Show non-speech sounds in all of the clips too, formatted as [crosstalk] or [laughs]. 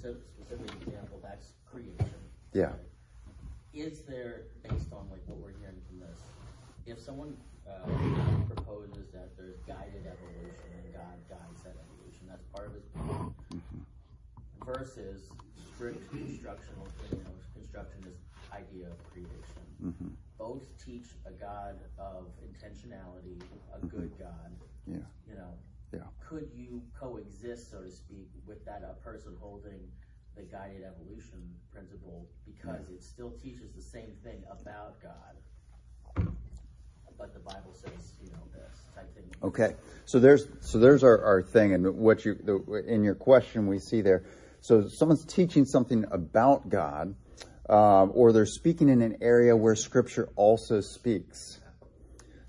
specific, specific example, that's creation. Yeah. Is there, based on like what we're hearing from this, if someone uh, proposes that there's guided evolution and God guides that evolution, that's part of his plan, versus strict constructional, you know, constructionist idea of creation. Both teach a God of intentionality, a good God, Yeah. you know, Yeah. could you coexist, so to speak, with that a person holding the guided evolution principle because it still teaches the same thing about God, but the Bible says, you know, this type thing. Okay, so there's so there's our, our thing, and what you the, in your question we see there. So someone's teaching something about God, um, or they're speaking in an area where Scripture also speaks.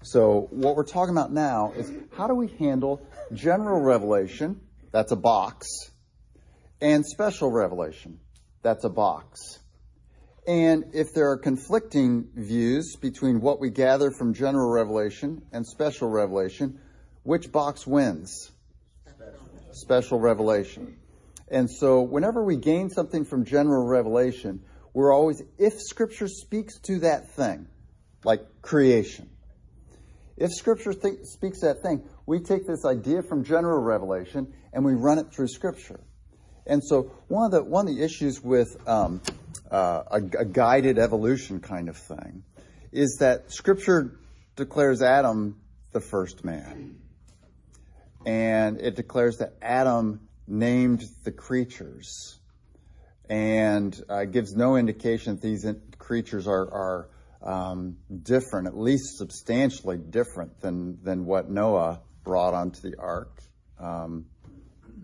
So what we're talking about now is how do we handle general revelation? That's a box, and special revelation. That's a box. And if there are conflicting views between what we gather from general revelation and special revelation, which box wins? Special revelation. And so whenever we gain something from general revelation, we're always, if scripture speaks to that thing, like creation, if scripture th- speaks that thing, we take this idea from general revelation and we run it through scripture. And so one of the one of the issues with um, uh, a, a guided evolution kind of thing is that Scripture declares Adam the first man, and it declares that Adam named the creatures, and uh, gives no indication that these in- creatures are are um, different, at least substantially different than than what Noah brought onto the ark. Um,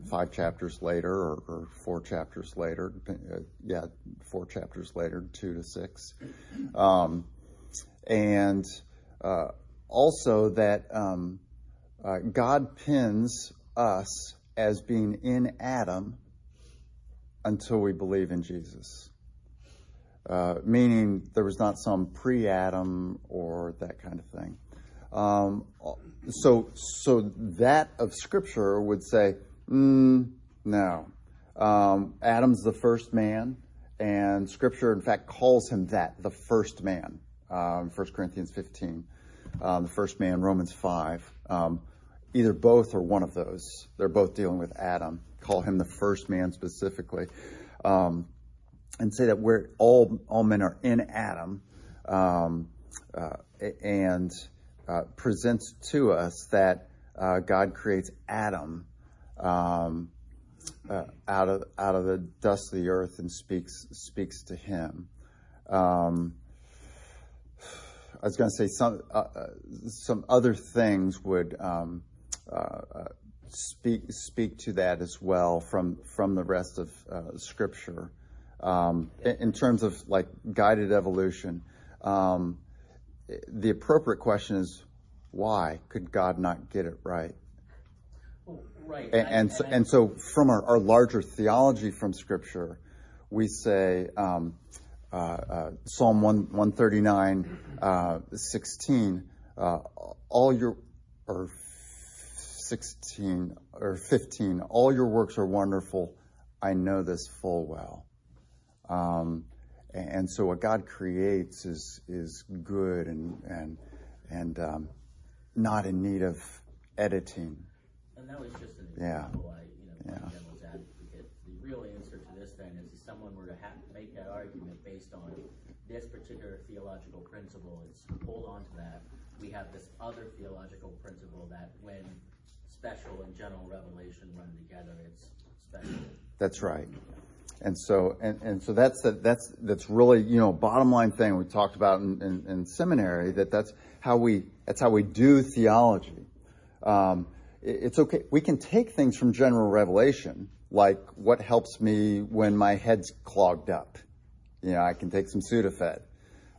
five chapters later or, or four chapters later. Uh, yeah, four chapters later, two to six. Um, and uh, also that um, uh, God pins us as being in Adam until we believe in Jesus. Uh, meaning there was not some pre-Adam or that kind of thing. Um, so, so that of Scripture would say, Mm, no. Um, Adam's the first man, and Scripture, in fact, calls him that, the first man. Um, 1 Corinthians 15, um, the first man, Romans 5. Um, either both or one of those. They're both dealing with Adam. Call him the first man specifically. Um, and say that we're all, all men are in Adam, um, uh, and uh, presents to us that uh, God creates Adam um, uh, out of out of the dust of the earth and speaks speaks to him. Um, I was going to say some uh, uh, some other things would um, speak speak to that as well from from the rest of Scripture um, in, in, terms of like guided evolution. Um, the appropriate question is why could God not get it right? Right. And, and, so, and so from our, our, larger theology from Scripture, we say um, uh, uh, Psalm 1, 139, uh, 16, uh, all your, or 16, or 15, all your works are wonderful. I know this full well. Um, and, so what God creates is, is good and, and, and um, not in need of editing. And that was just an Yeah. example, I, you know, Yeah. devil's advocate. The real answer to this then is if someone were to make that argument based on this particular theological principle, it's hold on to that. We have this other theological principle that when special and general revelation run together, it's special. That's right. And so, and, and so that's the, that's that's really you know bottom line thing we talked about in, in, in seminary that that's how we that's how we do theology. Um, it- it's okay. We can take things from general revelation, like what helps me when my head's clogged up. You know, I can take some Sudafed.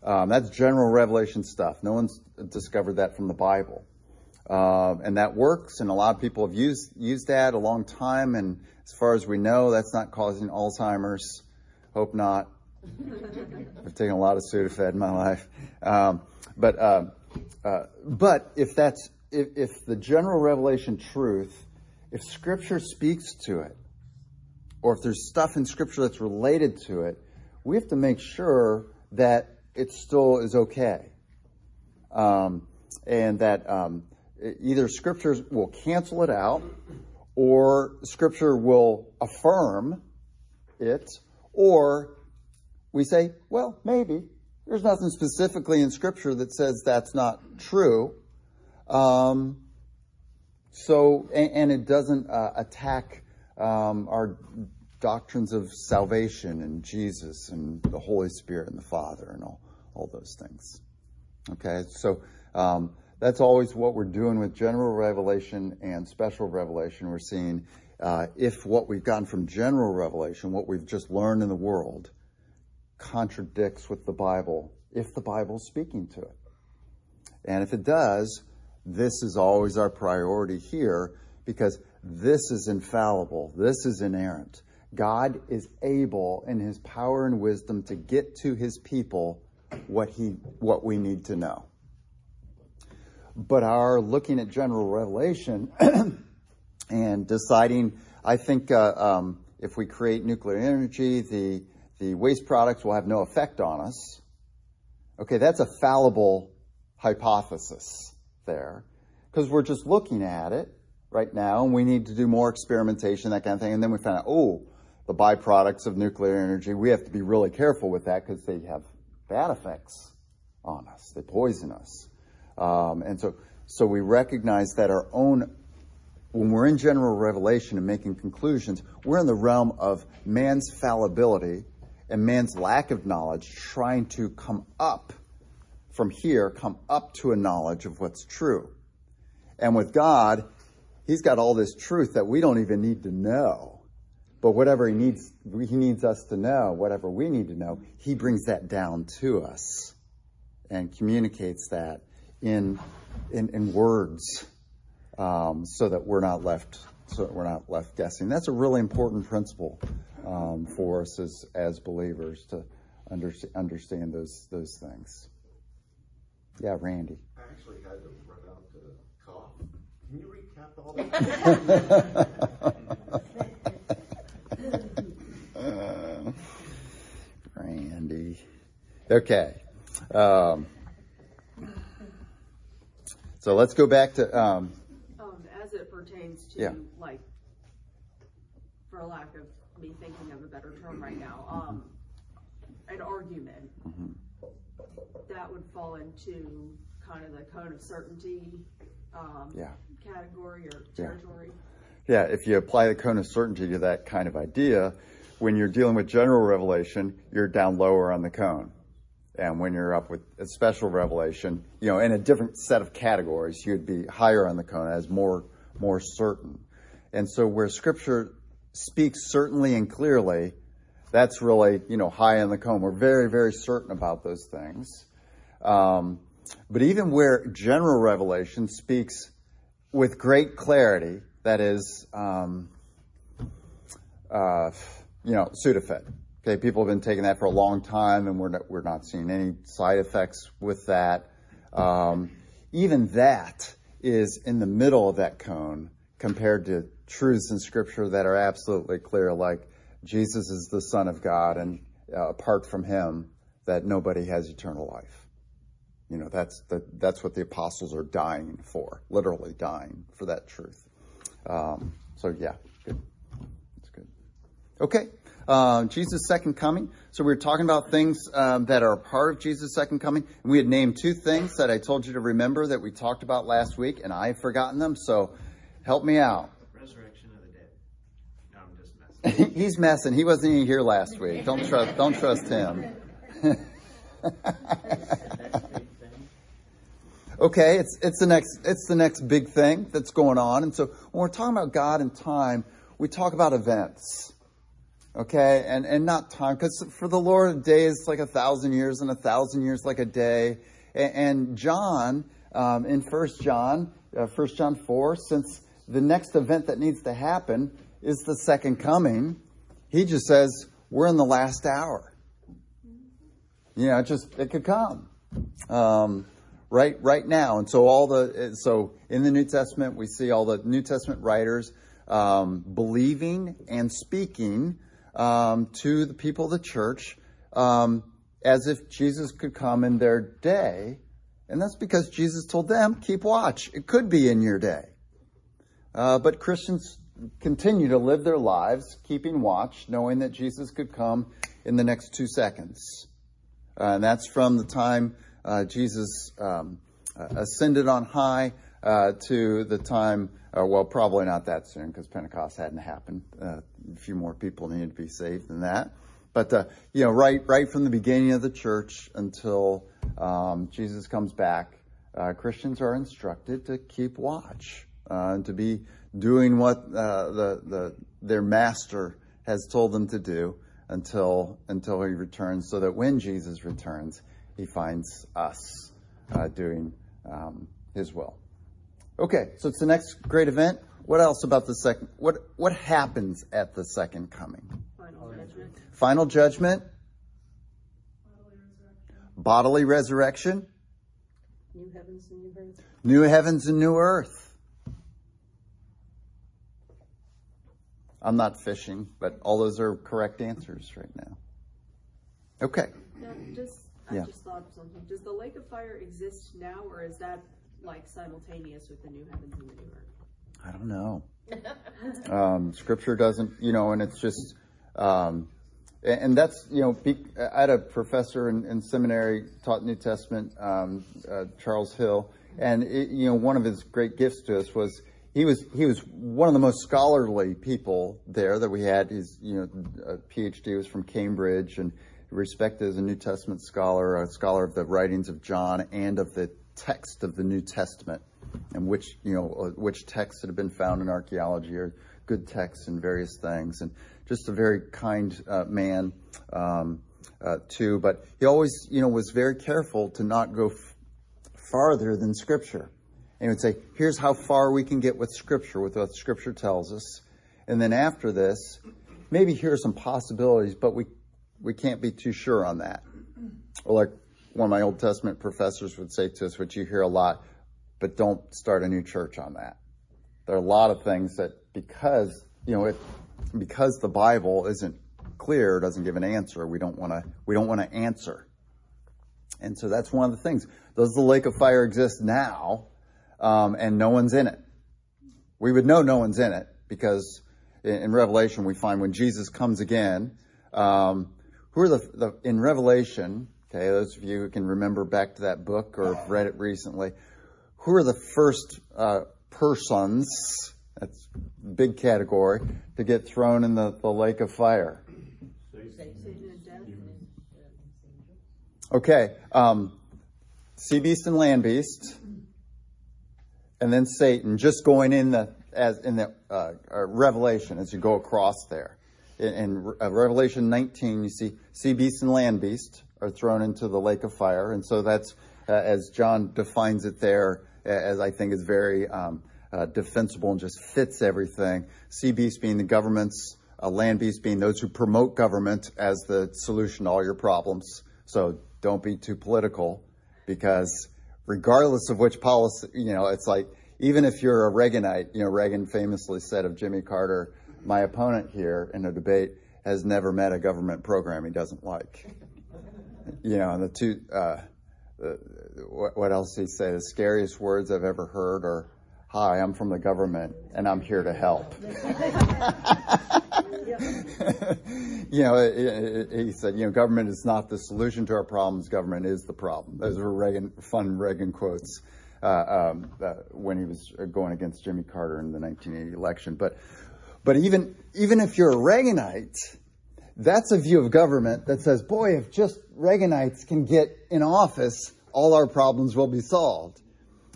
Um, that's general revelation stuff. No one's discovered that from the Bible. Um, and that works, and a lot of people have used used that a long time. And as far as we know, that's not causing Alzheimer's. Hope not. [laughs] I've taken a lot of Sudafed in my life, um, but uh, uh, but if that's if, if the general revelation truth, if Scripture speaks to it, or if there's stuff in Scripture that's related to it, we have to make sure that it still is okay. Um, and that um, either Scripture will cancel it out or Scripture will affirm it, or we say, well, maybe. There's nothing specifically in Scripture that says that's not true. Um, so, and, and, it doesn't uh, attack um, our doctrines of salvation and Jesus and the Holy Spirit and the Father and all, all those things. Okay, so um, that's always what we're doing with general revelation and special revelation. We're seeing uh, if what we've gotten from general revelation, what we've just learned in the world, contradicts with the Bible, if the Bible's speaking to it. And if it does, this is always our priority here because this is infallible, this is inerrant. God is able in his power and wisdom to get to his people what he what we need to know. But our looking at general revelation [clears throat] and deciding, I think uh, um, if we create nuclear energy, the the waste products will have no effect on us. Okay, that's a fallible hypothesis there because we're just looking at it right now and we need to do more experimentation, that kind of thing. And then we find out, oh, the byproducts of nuclear energy, we have to be really careful with that because they have bad effects on us. They poison us. Um, and so, so we recognize that our own, when we're in general revelation and making conclusions, we're in the realm of man's fallibility and man's lack of knowledge trying to come up from here, come up to a knowledge of what's true. And with God, He's got all this truth that we don't even need to know. But whatever he needs, he needs us to know, whatever we need to know, he brings that down to us and communicates that in in, in words, um, so that we're not left so that we're not left guessing. That's a really important principle um, for us as as believers to under, understand those those things. Yeah, Randy. I actually had to run out to cough. Can you recap all [laughs] this? [laughs] Randy. Okay. Um, so let's go back to. Um, um, as it pertains to, yeah. like, for lack of me thinking of a better term right now, um, an argument mm-hmm. that would fall into kind of the cone of certainty um, yeah. category or territory. Yeah. yeah, if you apply the cone of certainty to that kind of idea, when you're dealing with general revelation, you're down lower on the cone. And when you're up with a special revelation, you know, in a different set of categories, you'd be higher on the cone as more, more certain. And so where scripture speaks certainly and clearly, that's really, you know, high on the cone. We're very, very certain about those things. Um, but even where general revelation speaks with great clarity, that is, um, uh, you know, Sudafed. People have been taking that for a long time, and we're not, we're not seeing any side effects with that. Um, even that is in the middle of that cone compared to truths in Scripture that are absolutely clear, like Jesus is the Son of God, and uh, apart from Him, that nobody has eternal life. You know, that's the, that's what the apostles are dying for, literally dying for that truth. Um, so yeah, good. That's good. Okay. Uh, Jesus' second coming. So we were talking about things um, that are a part of Jesus' second coming. And we had named two things that I told you to remember that we talked about last week, and I've forgotten them. So help me out. Resurrection of the dead. No, I'm just messing. [laughs] He's messing. He wasn't even here last week. Don't trust. Don't trust him. [laughs] okay, it's it's the next it's the next big thing that's going on. And so when we're talking about God and time, we talk about events okay? And and not time because for the lord a day is like a thousand years and a thousand years like a day. And, and john um, in first john uh, first john 4 since the next event that needs to happen is the second coming he just says we're in the last hour. You know it just it could come um, right right now. And so all the so in the new testament we see all the new testament writers um, believing and speaking um, to the people of the church um, as if Jesus could come in their day. And that's because Jesus told them, keep watch. It could be in your day. Uh, but Christians continue to live their lives keeping watch, knowing that Jesus could come in the next two seconds. Uh, and that's from the time uh, Jesus um, uh, ascended on high uh, to the time, uh, well, probably not that soon because Pentecost hadn't happened. Uh, a few more people needed to be saved than that. But, you know, right, right from the beginning of the church until um, Jesus comes back, Christians are instructed to keep watch and to be doing what the, the, their master has told them to do until until he returns, so that when Jesus returns, he finds us uh, doing um, his will. Okay, so it's the next great event. What else about the second? What what happens at the second coming? Final judgment. Final judgment. Bodily resurrection. New heavens and new earth. New heavens and new earth. I'm not fishing, but all those are correct answers right now. Okay. Now, just, I Yeah. just thought of something. Does the lake of fire exist now, or is that like simultaneous with the new heavens and the new earth? I don't know. [laughs] um, scripture doesn't, you know, and it's just, um, and, that's, you know, I had a professor in, in seminary taught New Testament, um, uh, Charles Hill, and it, you know, one of his great gifts to us was he was he was one of the most scholarly people there that we had. His you know PhD was from Cambridge and respected as a New Testament scholar, a scholar of the writings of John and of the text of the New Testament, and which you know uh, which texts that have been found in archaeology are good texts and various things, and just a very kind uh, man um, uh, too. But he always you know was very careful to not go f- farther than Scripture and he would say, here's how far we can get with Scripture, with what Scripture tells us. And then after this, maybe here are some possibilities, but we, we can't be too sure on that. Or like one of my Old Testament professors would say to us, which you hear a lot, but don't start a new church on that. There are a lot of things that because, you know, it, because the Bible isn't clear, doesn't give an answer, we don't want to, we don't want to answer. And so that's one of the things. Does the lake of fire exist now? um, and no one's in it. We would know no one's in it because in, in Revelation we find when Jesus comes again, um, who are the, the, in Revelation? Okay, those of you who can remember back to that book or have read it recently, who are the first uh, persons? That's big category to get thrown in the, the lake of fire. Okay, um, sea beast and land beast and then Satan, just going in the as in the uh, uh, Revelation as you go across there. In, in uh, Revelation 19, you see sea beast and land beast are thrown into the lake of fire, and so that's uh, as John defines it there, as I think is very um, uh, defensible and just fits everything. Sea beast being the governments, uh, land beast being those who promote government as the solution to all your problems. So don't be too political, because regardless of which policy, you know, it's like, even if you're a Reaganite, you know, Reagan famously said of Jimmy Carter, my opponent here in a debate has never met a government program he doesn't like. You know, and the two, uh, the, what, what else he say? The scariest words I've ever heard are, hi, I'm from the government and I'm here to help. [laughs] you know, he said, you know, government is not the solution to our problems. Government is the problem. Those were Reagan, fun Reagan quotes uh, um, uh, when he was going against Jimmy Carter in the 1980 election. But, but even even if you're a Reaganite, that's a view of government that says, boy, if just Reaganites can get in office, all our problems will be solved.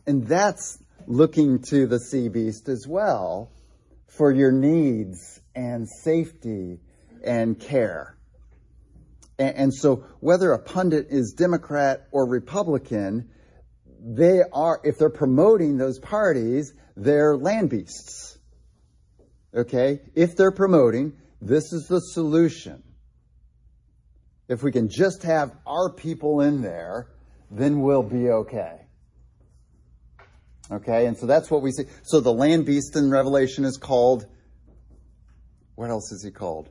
And that's looking to the sea beast as well for your needs and safety and care. And, and, so whether a pundit is Democrat or Republican, they are, if they're promoting those parties, they're land beasts. Okay? If they're promoting, this is the solution. If we can just have our people in there, then we'll be okay. Okay, and so that's what we see. So the land beast in Revelation is called What else is he called?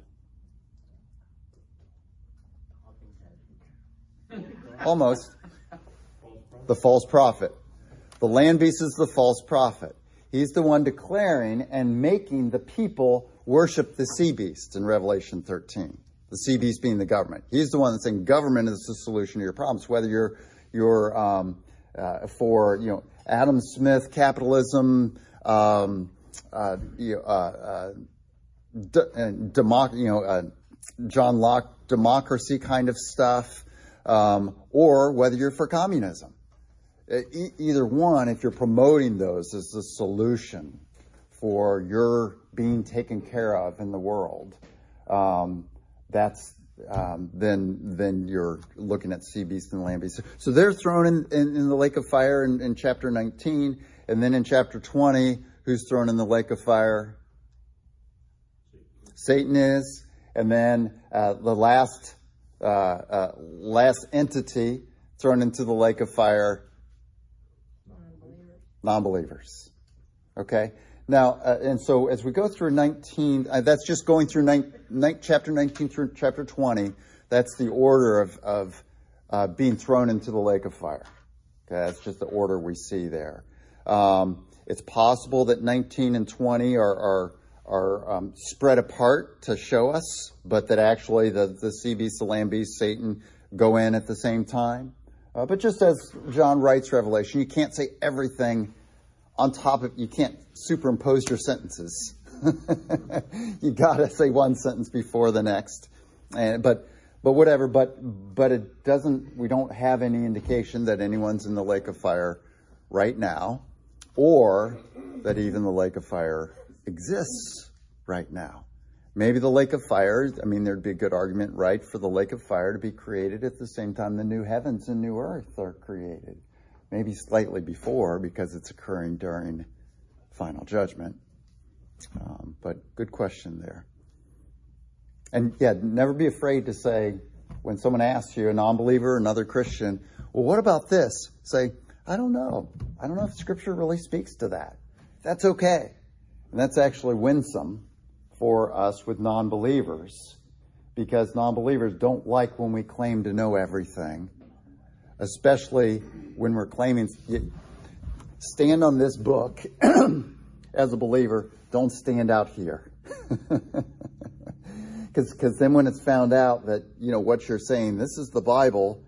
Almost. The false prophet. The land beast is the false prophet. He's the one declaring and making the people worship the sea beast in Revelation 13. The sea beast being the government. He's the one that's saying government is the solution to your problems. Whether you're you're um, uh, for you know Adam Smith capitalism, um, uh, you know, uh, uh, d- uh, democ- you know uh, John Locke democracy kind of stuff, um, or whether you're for communism. E- either one, if you're promoting those as the solution for your being taken care of in the world, um, that's um, then then you're looking at sea beasts and land beasts. So they're thrown in, in, in the lake of fire in, in, chapter 19, and then in chapter 20, who's thrown in the lake of fire? Satan is, and then uh, the last uh, uh, last entity thrown into the lake of fire. Non-believers. Okay. Now, uh, and so as we go through 19, uh, that's just going through nine, nine, chapter 19 through chapter 20. That's the order of, of uh, being thrown into the lake of fire. Okay, that's just the order we see there. Um, it's possible that 19 and 20 are, are, are um, spread apart to show us, but that actually the, the sea beast, the land beast, Satan go in at the same time. Uh, but just as John writes Revelation, you can't say everything on top of, you can't superimpose your sentences. [laughs] you gotta say one sentence before the next. And, but, but whatever, but, but it doesn't, we don't have any indication that anyone's in the lake of fire right now, or that even the lake of fire exists right now. Maybe the lake of fire, I mean, there'd be a good argument, right, for the lake of fire to be created at the same time the new heavens and new earth are created maybe slightly before because it's occurring during final judgment. Um, but good question there. And yeah, never be afraid to say, when someone asks you, a non believer, another Christian, well, what about this? Say, I don't know. I don't know if Scripture really speaks to that. That's okay. And that's actually winsome for us with non believers because non believers don't like when we claim to know everything especially when we're claiming stand on this book [clears throat] as a believer don't stand out here. [laughs] Because then when it's found out that you know what you're saying this is the bible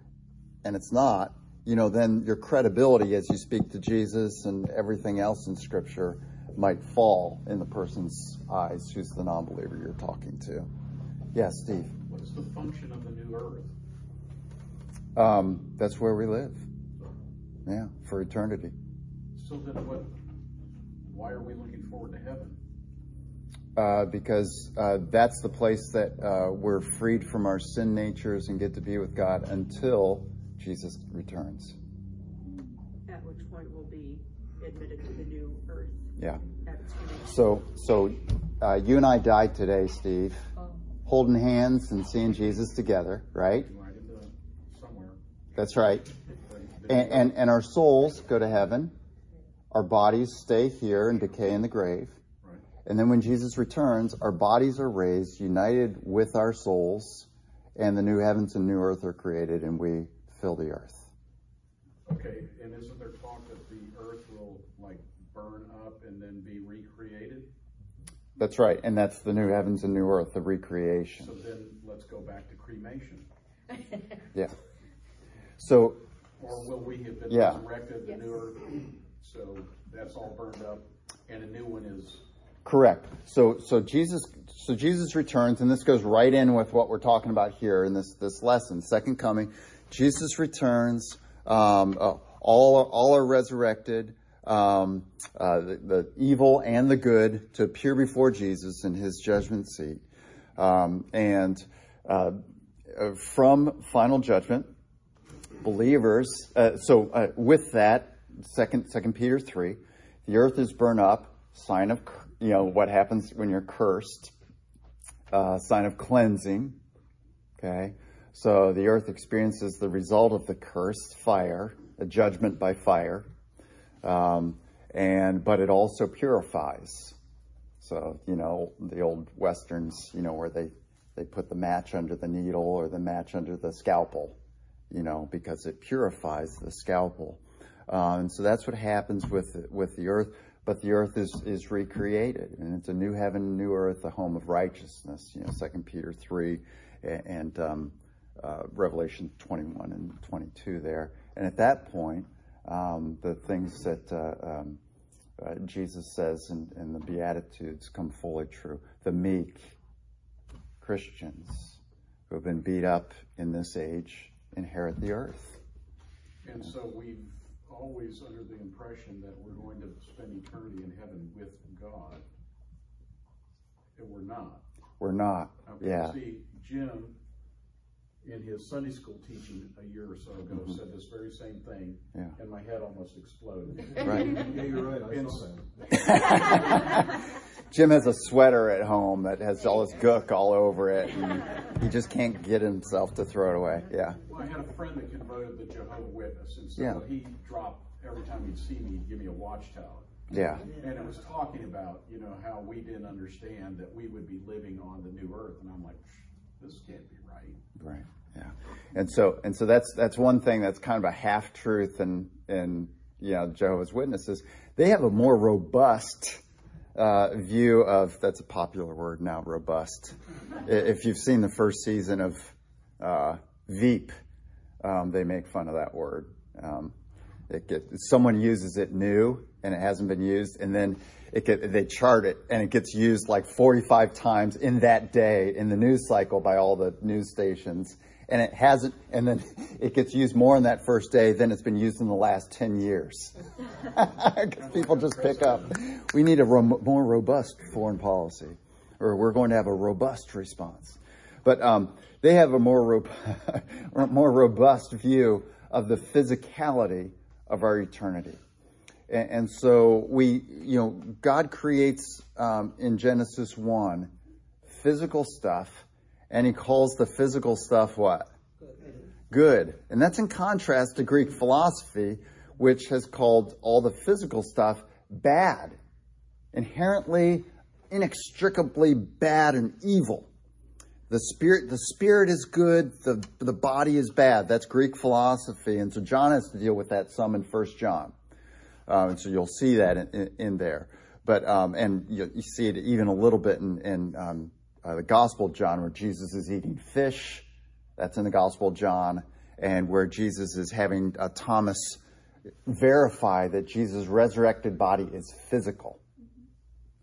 and it's not you know then your credibility as you speak to jesus and everything else in scripture might fall in the person's eyes who's the non-believer you're talking to. Yes steve. What's the function of the new earth um, that's where we live. Yeah, for eternity. So then what, why are we looking forward to heaven? Uh, because uh, that's the place that uh, we're freed from our sin natures and get to be with God until Jesus returns. At which point we'll be admitted to the new earth. Yeah. At its creation. So, so uh, you and I died today, Steve, Oh. holding hands and seeing Jesus together, right? Right into somewhere. That's right. And, and, and our souls go to heaven. Our bodies stay here and decay in the grave. And then when Jesus returns, our bodies are raised, united with our souls, and the new heavens and new earth are created, and we fill the earth. Okay, and isn't there talk that the earth will like burn up and then be recreated? That's right. And that's the new heavens and new earth, the recreation. So then let's go back to cremation. Yeah. So, Or will we have been Yeah. resurrected, the new earth? So that's all burned up and a new one is, correct. So, so Jesus, so Jesus returns, and this goes right in with what we're talking about here in this, this lesson, second coming. Jesus returns, um, uh, all, are, all are resurrected, um, uh, the, the evil and the good to appear before Jesus in his judgment seat. Um, and, uh, uh, from final judgment, believers. Uh, so uh, with that, second Second Peter three, the earth is burned up. Sign of you know what happens when you're cursed. Uh, sign of cleansing. Okay, so the earth experiences the result of the curse, fire, a judgment by fire, um, and but it also purifies. So, you know, the old westerns, you know, where they, they put the match under the needle or the match under the scalpel, you know, because it purifies the scalpel. Uh, and so that's what happens with, with the earth. But the earth is, is recreated and it's a new heaven, new earth, a home of righteousness, you know, Second Peter 3 and, um, uh, Revelation 21 and 22 there. And at that point, um, the things that uh, um, uh, Jesus says in, in, the Beatitudes come fully true. The meek Christians who have been beat up in this age inherit the earth. And so we've always under the impression that we're going to spend eternity in heaven with God. And we're not. We're not. Okay, yeah. See, Jim in his Sunday school teaching a year or so ago mm-hmm. said this very same thing, yeah. and my head almost exploded. [laughs] Right. yeah, you're right. I [laughs] and saw that. [laughs] Jim has a sweater at home that has all this gook all over it, and he just can't get himself to throw it away. Yeah. Well, I had a friend that converted the Jehovah Witness, and so yeah. he dropped every time he'd see me, he'd give me a watchtower. Yeah. And it was talking about, you know, how we didn't understand that we would be living on the new earth, and I'm like, this can't be right. Right. And so and so that's that's one thing that's kind of a half truth and and you know Jehovah's Witnesses they have a more robust uh, view of that's a popular word now robust. if you've seen the first season of uh, Veep, um, they make fun of that word. Um, it gets, someone uses it new and it hasn't been used, and then it get, they chart it and it gets used like 45 times in that day in the news cycle by all the news stations and it hasn't and then it gets used more in that first day than it's been used in the last 10 years. [laughs] People just pick up. We need a more robust foreign policy or we're going to have a robust response. But um, they have a more, ro- [laughs] more robust view of the physicality of our eternity. And, and so we, you know, God creates um, in Genesis 1 physical stuff, and he calls the physical stuff what? Good. And that's in contrast to Greek philosophy, which has called all the physical stuff bad, inherently, inextricably bad and evil. The spirit, the spirit is good, the, the body is bad. That's Greek philosophy. And so John has to deal with that some in First John. Um, and so you'll see that in, in, in there. But, um, and you, you, see it even a little bit in, in um, uh, the Gospel of John where Jesus is eating fish. That's in the Gospel of John. And where Jesus is having uh, Thomas verify that Jesus' resurrected body is physical.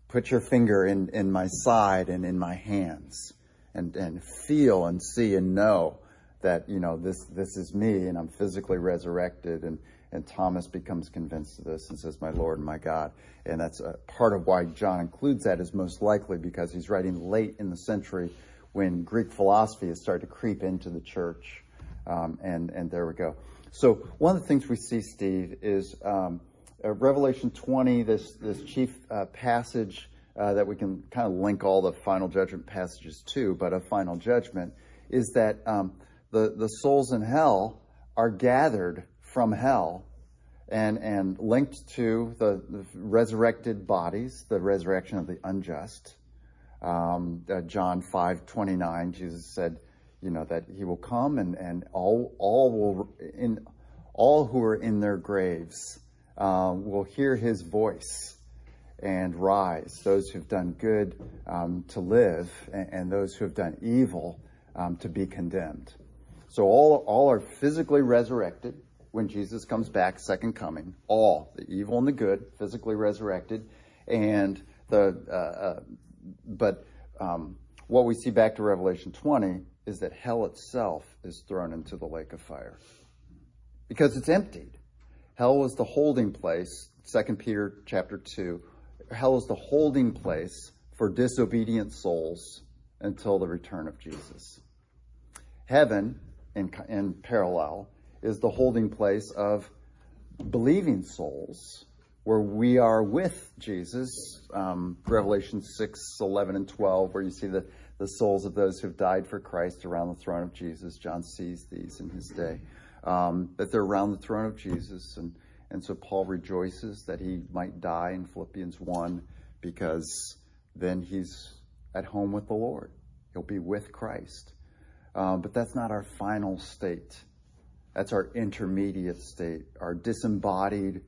Put your finger in, in my side and in my hands and, and feel and see and know that, you know, this, this is me and I'm physically resurrected. And, and Thomas becomes convinced of this and says, My Lord and my God. And that's part of why John includes that is most likely because he's writing late in the century when Greek philosophy has started to creep into the church. Um, and, and there we go. So one of the things we see, Steve, is um, uh, Revelation 20, this, this chief uh, passage uh, that we can kind of link all the final judgment passages to, but a final judgment is that um, the, the souls in hell are gathered from hell and, and linked to the, the resurrected bodies, the resurrection of the unjust. Um, uh, John 5 29, Jesus said, you know, that he will come and, and all, all will, in, all who are in their graves uh, will hear his voice and rise. Those who've done good um, to live, and, and, those who have done evil um, to be condemned. So all, all are physically resurrected when Jesus comes back, second coming, all, the evil and the good, physically resurrected, and the, uh, uh, but um, what we see back to Revelation 20 is that hell itself is thrown into the lake of fire because it's emptied. Hell was the holding place, 2 Peter chapter 2. Hell is the holding place for disobedient souls until the return of Jesus. Heaven, in, in parallel, is the holding place of believing souls where we are with Jesus. Um, Revelation 6, 11, and 12, where you see the, the souls of those who've died for Christ around the throne of Jesus. John sees these in his day. Um, that they're around the throne of Jesus. And, and so Paul rejoices that he might die in Philippians 1 because then he's at home with the Lord. He'll be with Christ. Um, but that's not our final state. That's our intermediate state, our disembodied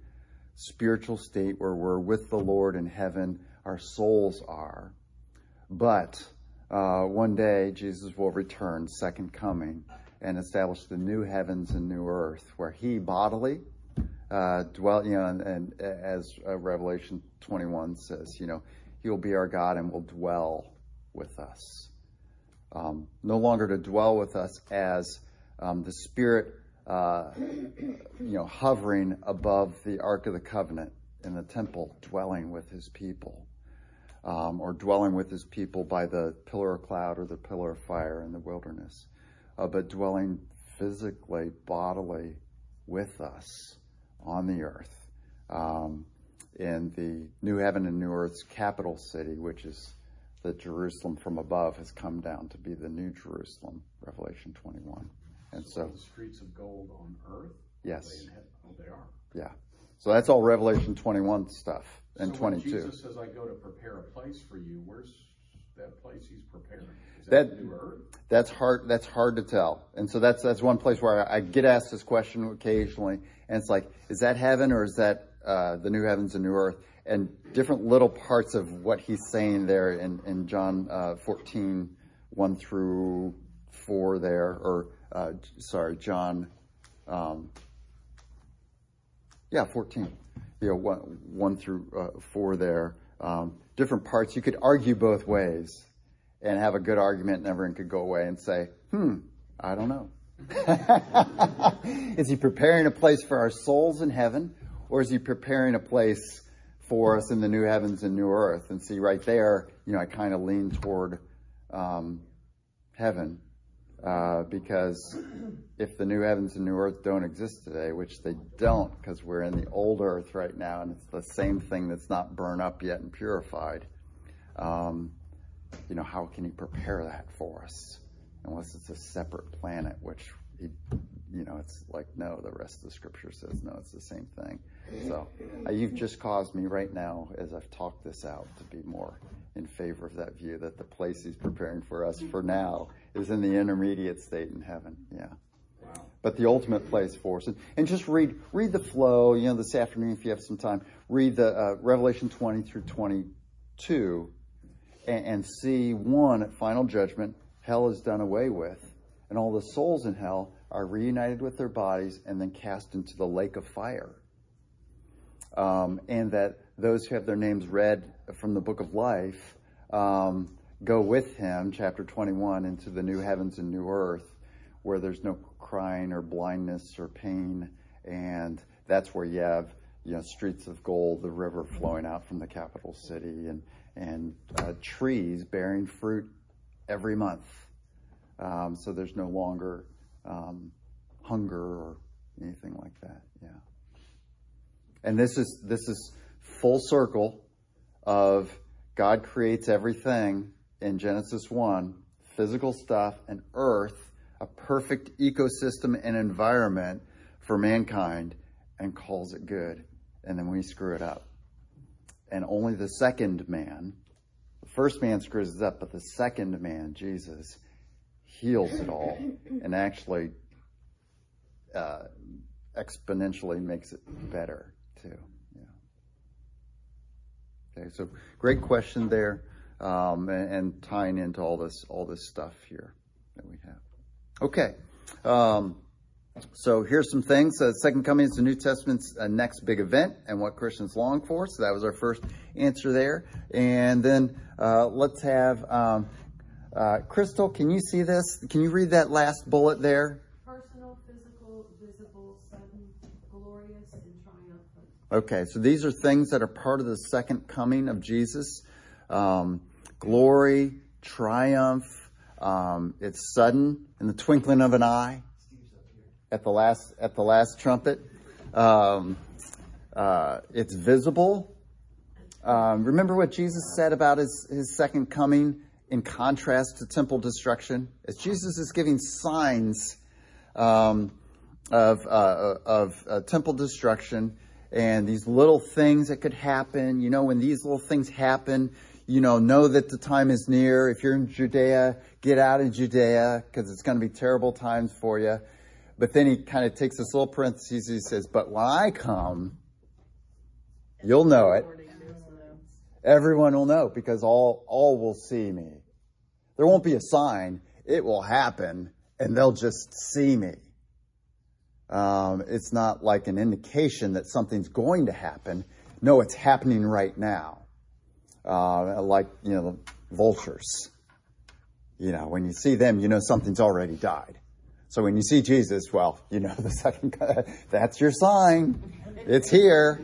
spiritual state where we're with the Lord in heaven. Our souls are. But uh, one day Jesus will return, second coming, and establish the new heavens and new earth where he bodily uh, you know, and, and as uh, Revelation 21 says, you know, he will be our God and will dwell with us. Um, no longer to dwell with us as um, the Spirit, uh, you know, hovering above the Ark of the Covenant in the temple, dwelling with his people, um, or dwelling with his people by the pillar of cloud or the pillar of fire in the wilderness, uh, but dwelling physically, bodily with us on the earth um, in the new heaven and new earth's capital city, which is the Jerusalem from above, has come down to be the new Jerusalem, Revelation 21. And so, The streets of gold on earth? Yes. Are they in heaven? Oh, they are. yeah. So that's all Revelation 21 stuff and So when 22. Jesus says, I go to prepare a place for you, where's that place he's preparing? Is That- that new earth? That's hard. That's hard to tell. And so that's that's one place where I, I get asked this question occasionally, and it's like, is that heaven or is that uh, the new heavens and new earth? And different little parts of what he's saying there in in John uh, 14, 1 through four there, or sorry, John, um, yeah, 14, you know, one, one through uh, four there. Um, different parts. You could argue both ways and have a good argument, and everyone could go away and say, hmm, I don't know. [laughs] is he preparing a place for our souls in heaven, or is he preparing a place for us in the new heavens and new earth? And see, right there, you know, I kind of lean toward um, heaven uh, because if the new heavens and new earth don't exist today, which they don't, because we're in the old earth right now, and it's the same thing that's not burned up yet and purified. Um, you know, how can he prepare that for us? Unless it's a separate planet, which he, you know, it's like, no, the rest of the scripture says, no, it's the same thing. So uh, you've just caused me right now, as I've talked this out, to be more in favor of that view that the place he's preparing for us for now is in the intermediate state in heaven. Yeah. But the ultimate place for us, and, and just read read the flow. You know, this afternoon, if you have some time, read the uh, Revelation twenty through twenty two, and, and see one at final judgment, hell is done away with, and all the souls in hell are reunited with their bodies and then cast into the lake of fire. Um, and that those who have their names read from the book of life um, go with him, chapter 21, into the new heavens and new earth, where there's no crying or blindness or pain. And that's where you have, you know, streets of gold, the river flowing out from the capital city, and, and uh, trees bearing fruit every month. Um, so there's no longer um, hunger or anything like that. Yeah. And this is this is full circle of God creates everything in Genesis 1, physical stuff and earth, a perfect ecosystem and environment for mankind and calls it good. And then we screw it up. And only the second man, the first man screws it up, but the second man, Jesus, heals it all and actually uh, exponentially makes it better too. Yeah. Okay, so great question there, um, and, and, tying into all this all this stuff here that we have. Okay, um, so here's some things. Uh, Second coming is the New Testament's uh, next big event, and what Christians long for. So that was our first answer there, and then uh, let's have. Um, uh, Crystal, can you see this? Can you read that last bullet there? Personal, physical, visible, sudden, glorious, and triumphant. Okay, so these are things that are part of the second coming of Jesus. Um, glory, triumph, um, it's sudden in the twinkling of an eye at the last at the last trumpet. Um, uh, it's visible. Um, remember what Jesus said about his, his second coming in contrast to temple destruction? As Jesus is giving signs um, of, uh, of uh, temple destruction and these little things that could happen. You know, when these little things happen, you know, know that the time is near. If you're in Judea, get out of Judea because it's going to be terrible times for you. But then he kind of takes this little parenthesis. He says, But when I come, you'll know it. Everyone will know because all, all will see me. There won't be a sign. It will happen and they'll just see me. Um, it's not like an indication that something's going to happen. No, it's happening right now. Uh, like, you know, vultures. You know, when you see them, you know something's already died. So when you see Jesus, well, you know [laughs] the second, that's your sign. It's here.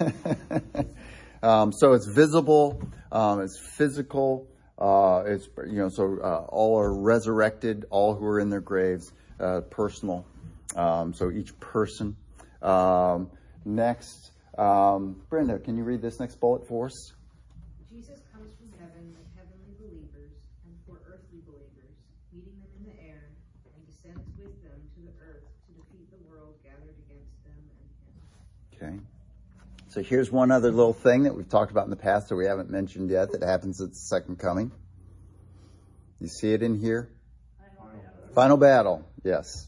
[laughs] um, so it's visible, um, it's physical, uh, it's, you know, so uh, all are resurrected, all who are in their graves, uh, personal. Um, so each person. Um, next, um, Brenda, can you read this next bullet for us? Jesus comes from heaven with heavenly believers and for earthly believers, meeting them in the air, and descends with them to the earth to defeat the world gathered against them and him. Okay. So here's one other little thing that we've talked about in the past that we haven't mentioned yet that happens at the second coming. You see it in here? Final battle, yes.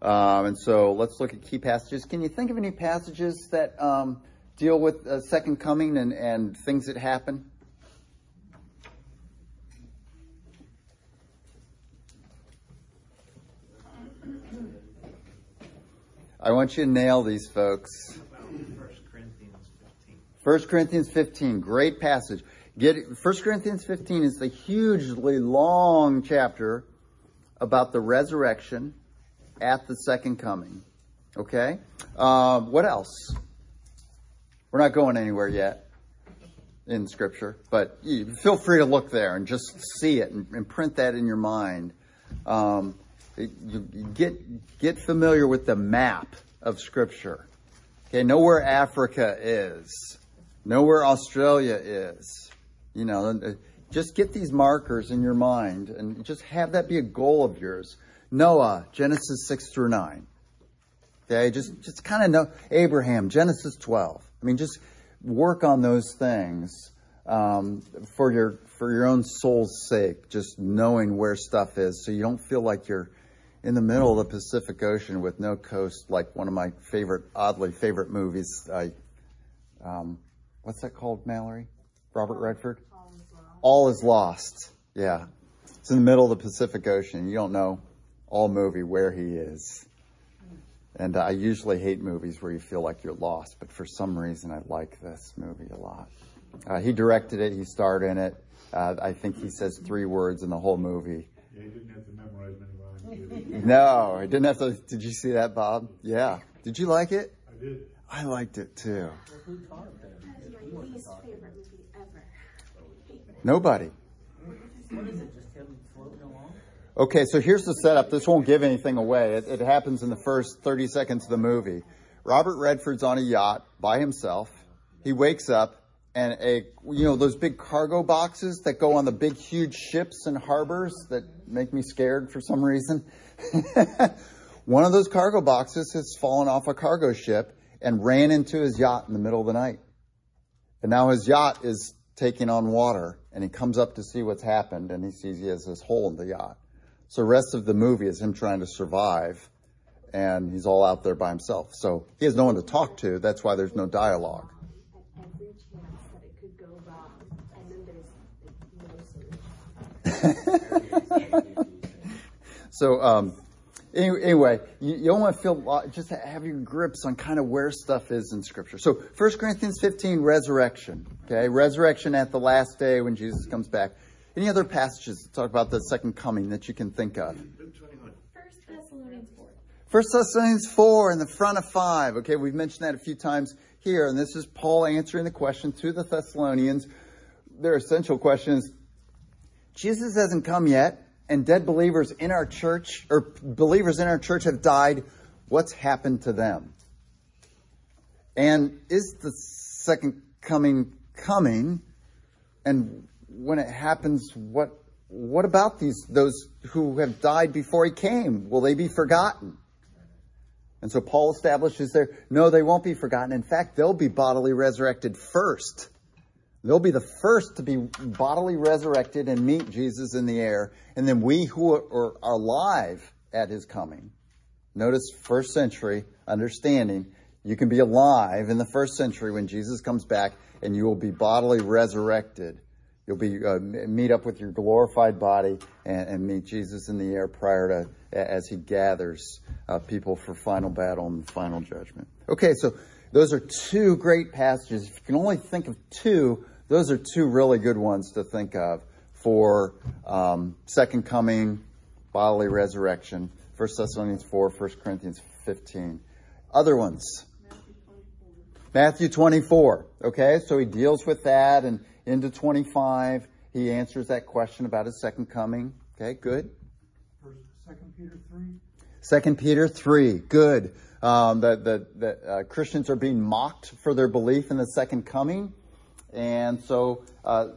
Um, and so let's look at key passages. Can you think of any passages that um, deal with uh, second coming and, and things that happen? I want you to nail these folks. 1 Corinthians 15, First Corinthians 15. great passage. Get 1 Corinthians 15 is the hugely long chapter about the resurrection at the second coming. Okay? Uh, what else? We're not going anywhere yet in Scripture, but feel free to look there and just see it and, and print that in your mind. Um, you, get get familiar with the map of Scripture. Okay, know where Africa is. Know where Australia is. You know, uh, just get these markers in your mind and just have that be a goal of yours. Noah, Genesis 6 through 9. Okay, just, just kind of know Abraham, Genesis 12. I mean, just work on those things um, for your for your own soul's sake. Just knowing where stuff is, so you don't feel like you're in the middle of the Pacific Ocean with no coast. Like one of my favorite, oddly favorite movies. I, um, what's that called, Mallory? Robert Redford. All is lost. Yeah, it's in the middle of the Pacific Ocean. You don't know all movie where he is. And I usually hate movies where you feel like you're lost, but for some reason I like this movie a lot. Uh, he directed it, he starred in it. Uh, I think he says three words in the whole movie. Yeah, he didn't have to memorize many lines. did he? No, I didn't have to. Did you see that, Bob? Yeah. Did you like it? I did. I liked it too. Well, who taught that? That's my least favorite movie ever. Nobody. What is it? Just him floating along? Okay, so here's the setup. This won't give anything away. It, it happens in the first 30 seconds of the movie. Robert Redford's on a yacht by himself. He wakes up and a, you know, those big cargo boxes that go on the big, huge ships and harbors that make me scared for some reason. [laughs] One of those cargo boxes has fallen off a cargo ship and ran into his yacht in the middle of the night. And now his yacht is taking on water and he comes up to see what's happened and he sees he has this hole in the yacht. So the rest of the movie is him trying to survive and he's all out there by himself. So he has no one to talk to. That's why there's no dialogue. At every chance that it could go wrong, and then there's like, no solution. [laughs] So, um, any- anyway, you, you don't want to feel just have your grips on kind of where stuff is in Scripture. So, 1 Corinthians 15, resurrection. Okay, resurrection at the last day when Jesus comes back. Any other passages that talk about the second coming that you can think of? First Thessalonians four. First Thessalonians 4 in the front of 5. Okay, we've mentioned that a few times here, and this is Paul answering the question to the Thessalonians. Their essential question is Jesus hasn't come yet, and dead believers in our church, or believers in our church have died. What's happened to them? And is the second coming coming? And when it happens, what what about these those who have died before he came? Will they be forgotten? And so Paul establishes there, no, they won't be forgotten. In fact, they'll be bodily resurrected first. They'll be the first to be bodily resurrected and meet Jesus in the air. And then we who are alive at his coming. Notice first century understanding. You can be alive in the first century when Jesus comes back and you will be bodily resurrected. You'll be uh, meet up with your glorified body and, and, meet Jesus in the air prior to as he gathers uh, people for final battle and final judgment. Okay, so those are two great passages. If you can only think of two, those are two really good ones to think of for um, second coming, bodily resurrection. 1 Thessalonians 4, 1 Corinthians 15. Other ones. Matthew 24. Okay, so he deals with that and into 25, he answers that question about his second coming. Okay, good. Second Peter 3. Second Peter 3, good. Um, the, the uh, Christians are being mocked for their belief in the second coming. And so uh,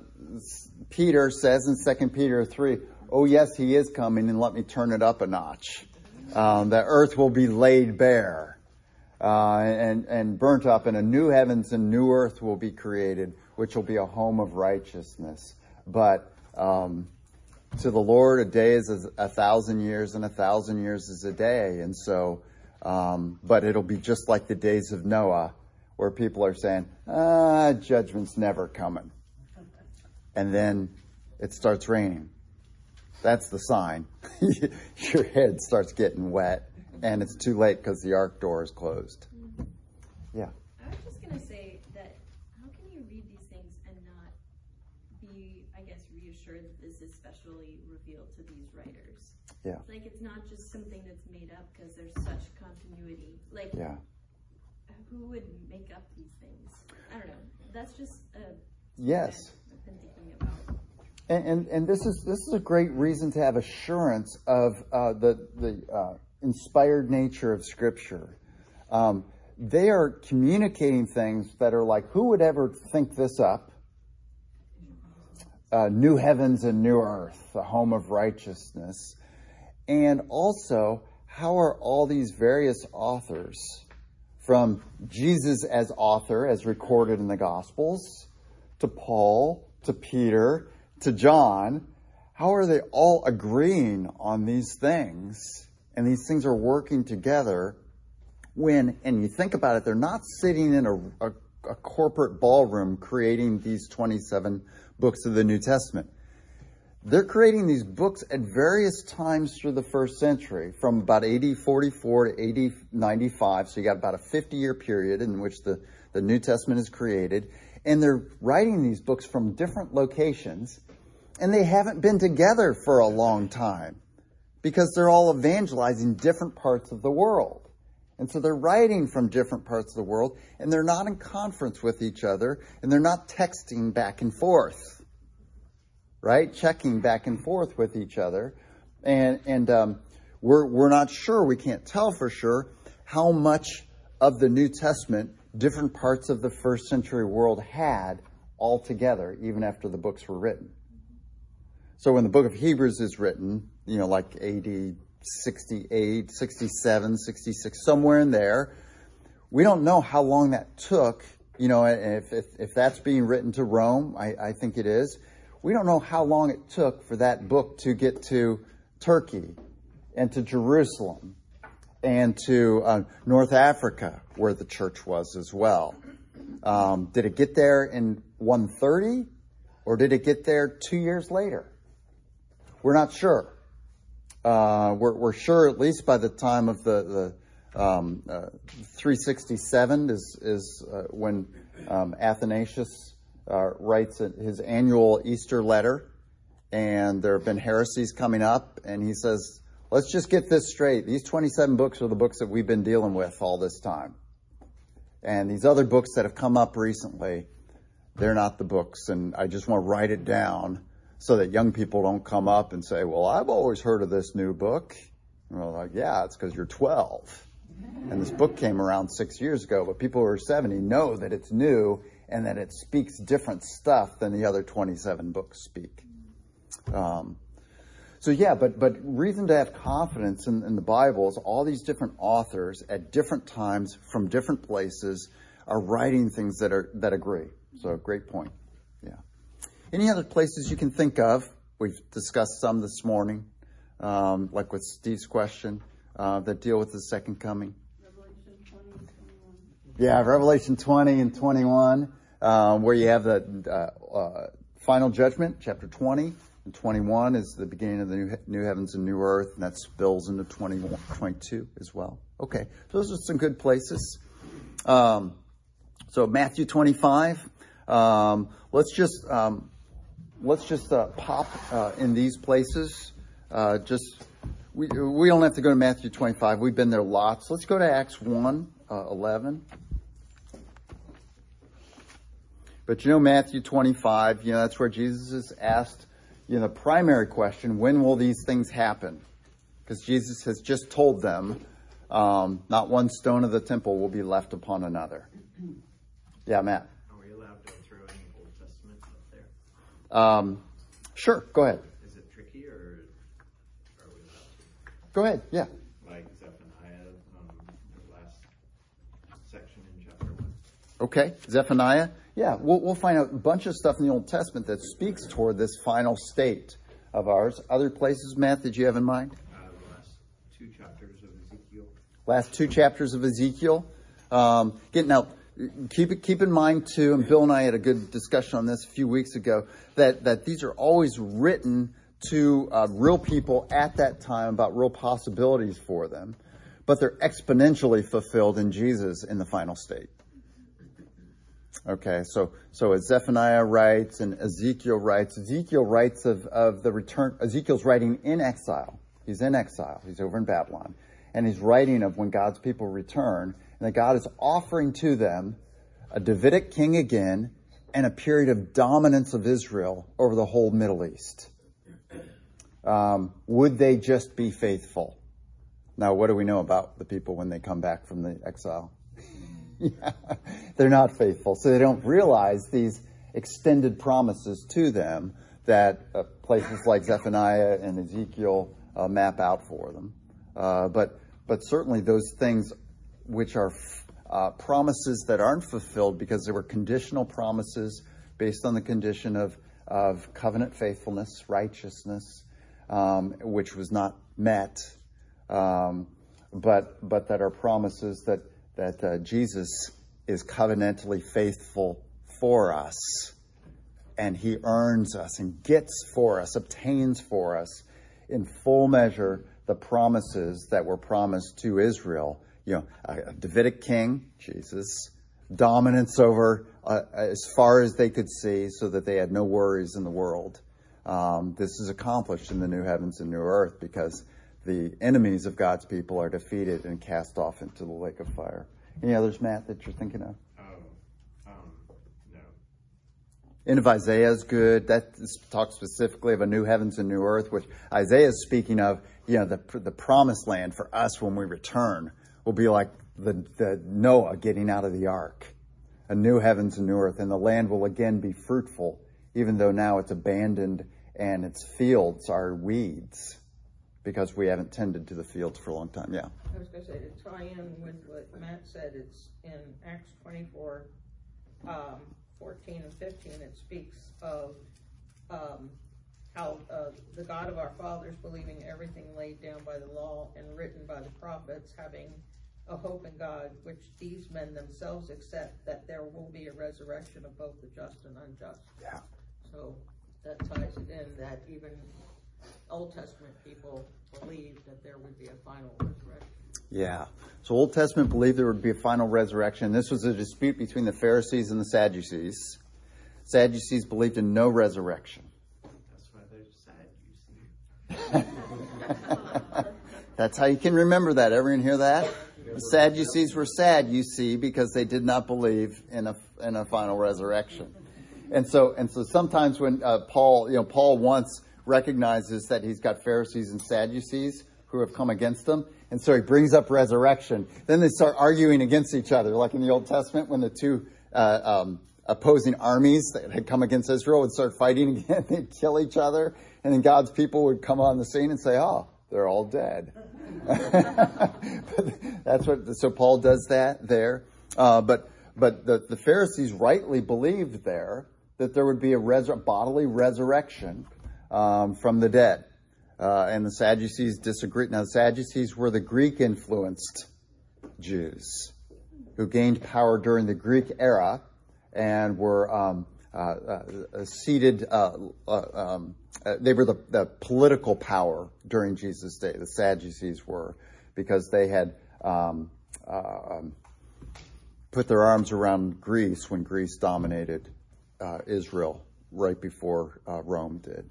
Peter says in Second Peter 3, oh yes, he is coming, and let me turn it up a notch. Um, the earth will be laid bare uh, and, and burnt up, and a new heavens and new earth will be created, which will be a home of righteousness. But um, to the Lord, a day is a thousand years, and a thousand years is a day. And so, um, but it'll be just like the days of Noah, where people are saying, ah, judgment's never coming. And then it starts raining. That's the sign. [laughs] Your head starts getting wet, and it's too late because the ark door is closed. Yeah. I was just going to say that how can you read these things and not be, I guess, reassured that this is specially revealed to these writers? Yeah. Like it's not just something that's made up because there's such continuity. Like, Yeah. Who would make up these things? I don't know. That's just a Yes. I've been thinking about. And, and, and this is this is a great reason to have assurance of uh, the the uh, inspired nature of Scripture. Um, they are communicating things that are like, who would ever think this up? Uh, new heavens and new earth, the home of righteousness, and also how are all these various authors, from Jesus as author, as recorded in the Gospels, to Paul, to Peter, to John, how are they all agreeing on these things? And these things are working together when, and you think about it, they're not sitting in a, a, a corporate ballroom creating these 27 books of the New Testament. They're creating these books at various times through the first century, from about AD 44 to AD 95. So you got about a 50 year period in which the, the New Testament is created. And they're writing these books from different locations, and they haven't been together for a long time because they're all evangelizing different parts of the world. And so they're writing from different parts of the world, and they're not in conference with each other, and they're not texting back and forth, right? Checking back and forth with each other. And, and um, we're, we're not sure, we can't tell for sure, how much of the New Testament different parts of the first century world had all together, even after the books were written. So when the book of Hebrews is written, you know, like AD 68, 67, 66, somewhere in there, we don't know how long that took. You know, if, if, if that's being written to Rome, I, I think it is. We don't know how long it took for that book to get to Turkey and to Jerusalem and to uh, North Africa, where the church was as well. Um, did it get there in 130 or did it get there two years later? We're not sure. Uh, we're, we're, sure at least by the time of the, the um, uh, 367 is, is uh, when um, Athanasius uh, writes his annual Easter letter, and there have been heresies coming up, and he says, let's just get this straight. These 27 books are the books that we've been dealing with all this time. And these other books that have come up recently, they're not the books, and I just want to write it down so that young people don't come up and say, well, I've always heard of this new book. And we're like, yeah, it's because you're 12. And this book came around six years ago, but people who are 70 know that it's new and that it speaks different stuff than the other 27 books speak. Um, so yeah, but but reason to have confidence in, in the Bible is all these different authors at different times from different places are writing things that are that agree. So great point. Yeah. Any other places you can think of? We've discussed some this morning, um, like with Steve's question, uh, that deal with the second coming. Yeah, Revelation 20 and 21, um, where you have the uh, uh, final judgment, chapter 20. And 21 is the beginning of the new, new heavens and new earth, and that spills into 21, 22 as well. Okay, so those are some good places. Um, so Matthew 25. Um, let's just um, let's just uh, pop uh, in these places. Uh, just we we don't have to go to Matthew 25. We've been there lots. Let's go to Acts 1, uh, 11. But you know Matthew 25. You know that's where Jesus is asked. You know the primary question: When will these things happen? Because Jesus has just told them, um, not one stone of the temple will be left upon another. Yeah, Matt. Are we allowed to throw any Old Testament up there? Um, sure, go ahead. Is it tricky or are we allowed to? Go ahead. Yeah. Like Zephaniah, um, the last section in chapter one? Okay. Zephaniah. Yeah, we'll, we'll find a bunch of stuff in the Old Testament that speaks toward this final state of ours. Other places, Matt, that you have in mind? Uh, the last two chapters of Ezekiel. Last two chapters of Ezekiel. Um, getting out. Keep it, keep in mind too, and Bill and I had a good discussion on this a few weeks ago, that, that these are always written to uh, real people at that time about real possibilities for them, but they're exponentially fulfilled in Jesus in the final state. Okay, so so as Zephaniah writes and Ezekiel writes, Ezekiel writes of, of the return. Ezekiel's writing in exile. He's in exile. He's over in Babylon, and he's writing of when God's people return, and that God is offering to them a Davidic king again and a period of dominance of Israel over the whole Middle East. Um, would they just be faithful? Now, what do we know about the people when they come back from the exile? Yeah, [laughs] they're not faithful. So they don't realize these extended promises to them that uh, places like Zephaniah and Ezekiel uh, map out for them. Uh, but but certainly those things which are uh, promises that aren't fulfilled because they were conditional promises based on the condition of of covenant faithfulness, righteousness, um, which was not met, um, but but that are promises that that uh, Jesus is covenantally faithful for us, and He earns us and gets for us, obtains for us in full measure the promises that were promised to Israel. You know, a, Davidic king, Jesus, dominance over uh, as far as they could see, so that they had no worries in the world. Um, this is accomplished in the new heavens and new earth because the enemies of God's people are defeated and cast off into the lake of fire. Any others, Matt, that you're thinking of? Oh, um, no. End of Isaiah is good. That talks specifically of a new heavens and new earth, which Isaiah is speaking of. You know, the the promised land for us when we return will be like the, the Noah getting out of the ark, a new heavens and new earth, and the land will again be fruitful, even though now it's abandoned and its fields are weeds because we haven't tended to the fields for a long time. Yeah. I was gonna say, to tie in with what Matt said, it's in Acts twenty-four, um, fourteen and fifteen, it speaks of, um, how, uh, the God of our fathers, believing everything laid down by the law and written by the prophets, having a hope in God, which these men themselves accept, that there will be a resurrection of both the just and unjust. Yeah. So that ties it in, that even Old Testament people believed that there would be a final resurrection. Yeah. So Old Testament believed there would be a final resurrection. This was a dispute between the Pharisees and the Sadducees. Sadducees believed in no resurrection. That's why they're sad, you see. [laughs] That's how you can remember that. Everyone hear that? The Sadducees were sad, you see, because they did not believe in a in a final resurrection. And so and so sometimes when uh, Paul, you know, Paul once recognizes that he's got Pharisees and Sadducees who have come against him. And so he brings up resurrection. Then they start arguing against each other, like in the Old Testament when the two uh, um, opposing armies that had come against Israel would start fighting [laughs] again. They'd kill each other. And then God's people would come on the scene and say, oh, they're all dead. [laughs] That's what, so Paul does that there. Uh, but but the, the Pharisees rightly believed there that there would be a bodily resurrection um, from the dead. Uh, and the Sadducees disagreed. Now, the Sadducees were the Greek influenced Jews who gained power during the Greek era and were um, uh, uh, seated, uh, uh, um, uh, they were the, the political power during Jesus' day. The Sadducees were because they had um, um, put their arms around Greece when Greece dominated Israel right before Rome did.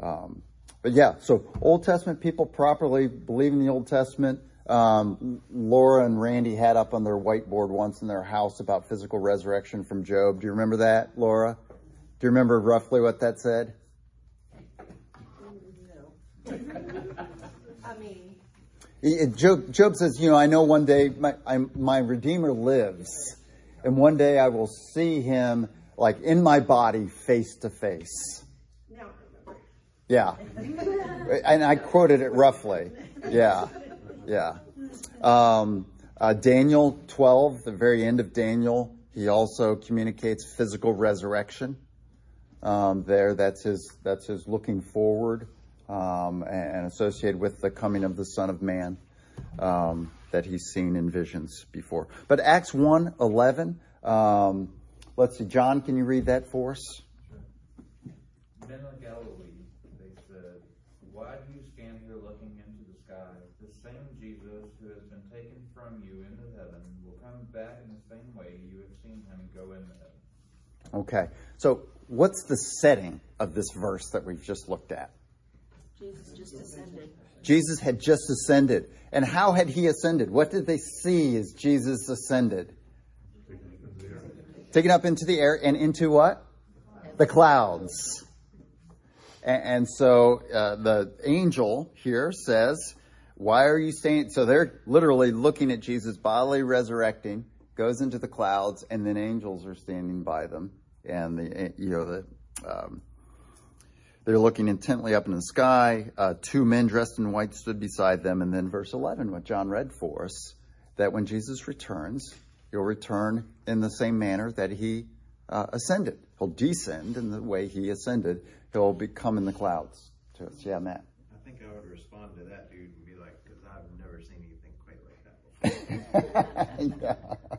Um, but yeah, so Old Testament people properly believe in the Old Testament. Um, Laura and Randy had up on their whiteboard once in their house about physical resurrection from Job. Do you remember that, Laura? Do you remember roughly what that said? No. [laughs] I mean, Job, Job says, you know, I know one day my, I'm, my Redeemer lives, and one day I will see him like in my body face to face. Yeah. and I quoted it roughly. Yeah. Yeah. Um, uh, Daniel 12, the very end of Daniel, he also communicates physical resurrection. Um, there, that's his, that's his looking forward, um, and, associated with the coming of the Son of Man, um, that he's seen in visions before. But Acts 1, 11, um, let's see, John, can you read that for us of Galilee, they said, Why do you stand here looking into the sky? The same Jesus who has been taken from you into heaven will come back in the same way you have seen him go into heaven. Okay. So, what's the setting of this verse that we've just looked at? Jesus just ascended. Jesus had just ascended. And how had he ascended? What did they see as Jesus ascended? Taken up into the air and into what? The clouds. And, and so uh, the angel here says, Why are you staying? So they're literally looking at Jesus bodily resurrecting, goes into the clouds, and then angels are standing by them. And the, you know, the, um, they're looking intently up in the sky. Uh, two men dressed in white stood beside them. And then verse 11, what John read for us, that when Jesus returns, he'll return in the same manner that he uh, ascended. He'll descend in the way he ascended. He'll become in the clouds to us. Yeah, Matt. I think I would respond to that dude and be like, because I've never seen anything quite like that [laughs] before. yeah.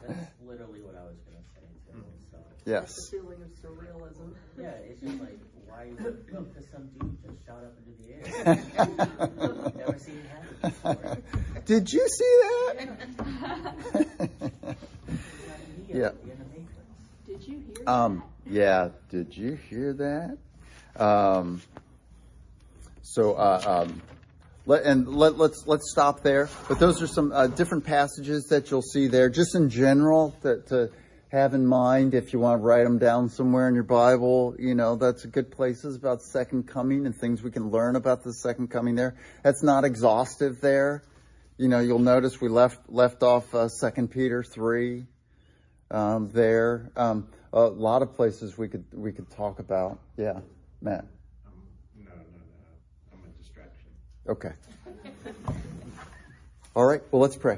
That's literally what I was gonna say too. So, Yes. The feeling of surrealism. yeah, it's just like, why, look, because some dude just shot up into the air. [laughs] Never seen it happen before. Did you see that? Neo, Yeah. [laughs] in the Matrix. Did you hear? Um, yeah. Did you hear that? Um, so, uh, um, let, and let, let's let's stop there. But those are some uh, different passages that you'll see there, just in general, to, to have in mind if you want to write them down somewhere in your Bible. You know, that's a good places about second coming and things we can learn about the second coming there. That's not exhaustive there. You know, you'll notice we left left off uh, Second Peter three um, there. Um, a lot of places we could we could talk about. Yeah, Matt. Um, no, no, no. I'm a distraction. Okay. [laughs] All right. Well, let's pray.